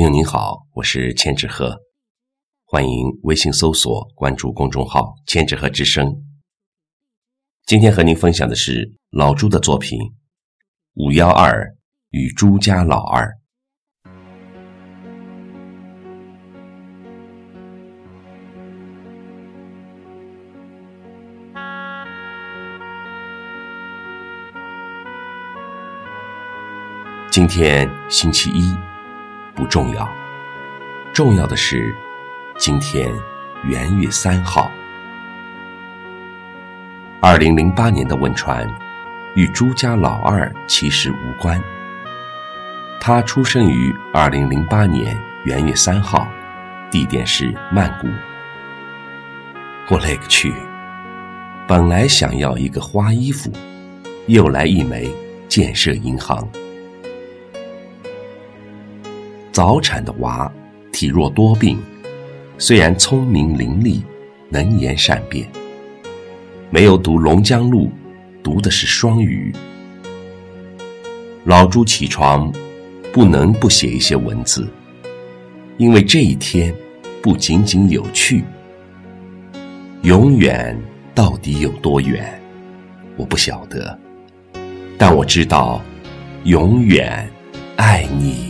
朋友您好，我是千纸鹤，欢迎微信搜索关注公众号“千纸鹤之声”。今天和您分享的是老朱的作品《五幺二与朱家老二》。今天星期一，不重要，重要的是今天元月三号。二零零八年的汶川与朱家老二其实无关。他出生于二零零八年元月三号，地点是曼谷。我勒个去！本来想要一个花衣服，又来一枚建设银行。早产的娃，体弱多病，虽然聪明伶俐，能言善辩，没有读龙江路，读的是双语。老朱起床，不能不写一些文字，因为这一天不仅仅有趣，永远到底有多远，我不晓得，但我知道，永远爱你。